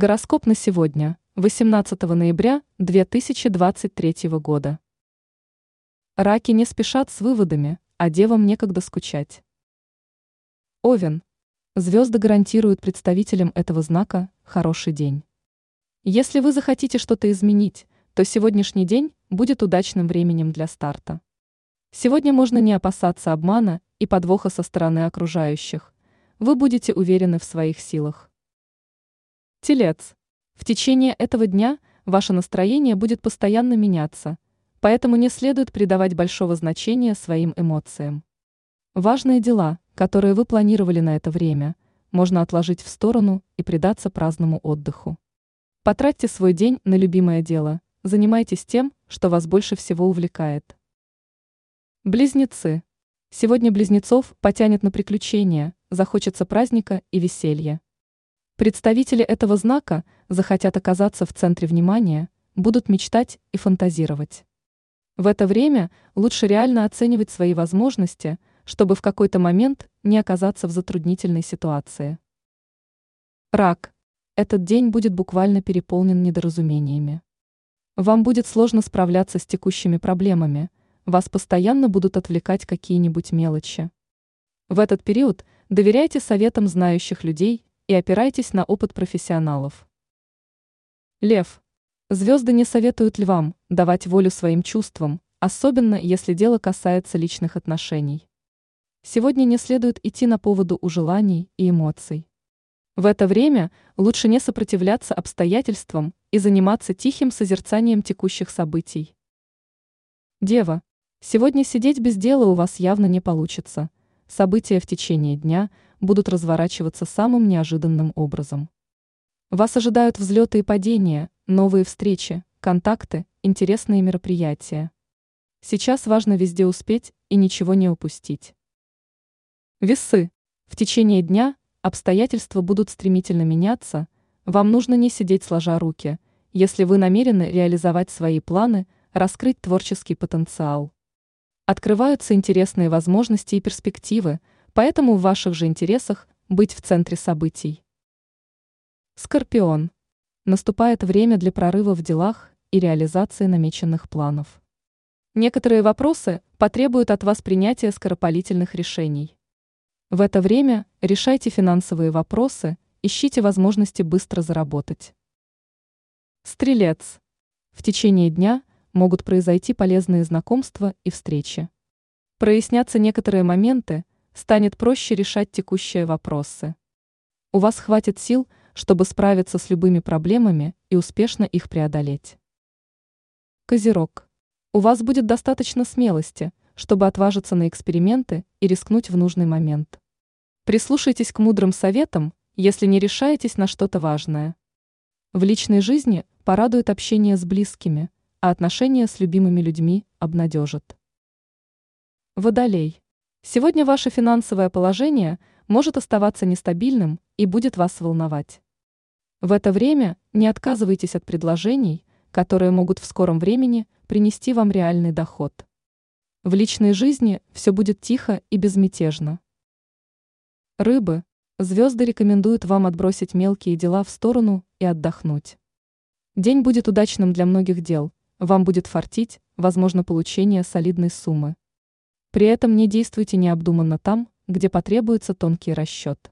Гороскоп на сегодня, 18 ноября 2023 года. Раки не спешат с выводами, а девам некогда скучать. Овен. Звезды гарантируют представителям этого знака хороший день. Если вы захотите что-то изменить, то сегодняшний день будет удачным временем для старта. Сегодня можно не опасаться обмана и подвоха со стороны окружающих. Вы будете уверены в своих силах. Телец. В течение этого дня ваше настроение будет постоянно меняться, поэтому не следует придавать большого значения своим эмоциям. Важные дела, которые вы планировали на это время, можно отложить в сторону и предаться праздному отдыху. Потратьте свой день на любимое дело, занимайтесь тем, что вас больше всего увлекает. Близнецы. Сегодня близнецов потянет на приключения, захочется праздника и веселья. Представители этого знака захотят оказаться в центре внимания, будут мечтать и фантазировать. В это время лучше реально оценивать свои возможности, чтобы в какой-то момент не оказаться в затруднительной ситуации. Рак. Этот день будет буквально переполнен недоразумениями. Вам будет сложно справляться с текущими проблемами, вас постоянно будут отвлекать какие-нибудь мелочи. В этот период доверяйте советам знающих людей и опирайтесь на опыт профессионалов. Лев. Звезды не советуют львам давать волю своим чувствам, особенно если дело касается личных отношений. Сегодня не следует идти на поводу у желаний и эмоций. В это время лучше не сопротивляться обстоятельствам и заниматься тихим созерцанием текущих событий. Дева. Сегодня сидеть без дела у вас явно не получится. События в течение дня – будут разворачиваться самым неожиданным образом. Вас ожидают взлеты и падения, новые встречи, контакты, интересные мероприятия. Сейчас важно везде успеть и ничего не упустить. Весы. В течение дня обстоятельства будут стремительно меняться, вам нужно не сидеть сложа руки, если вы намерены реализовать свои планы, раскрыть творческий потенциал. Открываются интересные возможности и перспективы – Поэтому в ваших же интересах быть в центре событий. Скорпион. Наступает время для прорыва в делах и реализации намеченных планов. Некоторые вопросы потребуют от вас принятия скоропалительных решений. В это время решайте финансовые вопросы, ищите возможности быстро заработать. Стрелец. В течение дня могут произойти полезные знакомства и встречи. Прояснятся некоторые моменты, станет проще решать текущие вопросы. У вас хватит сил, чтобы справиться с любыми проблемами и успешно их преодолеть. Козерог. У вас будет достаточно смелости, чтобы отважиться на эксперименты и рискнуть в нужный момент. Прислушайтесь к мудрым советам, если не решаетесь на что-то важное. В личной жизни порадует общение с близкими, а отношения с любимыми людьми обнадежат. Водолей. Сегодня ваше финансовое положение может оставаться нестабильным и будет вас волновать. В это время не отказывайтесь от предложений, которые могут в скором времени принести вам реальный доход. В личной жизни все будет тихо и безмятежно. Рыбы, звезды рекомендуют вам отбросить мелкие дела в сторону и отдохнуть. День будет удачным для многих дел, вам будет фартить, возможно, получение солидной суммы. При этом не действуйте необдуманно там, где потребуется тонкий расчет.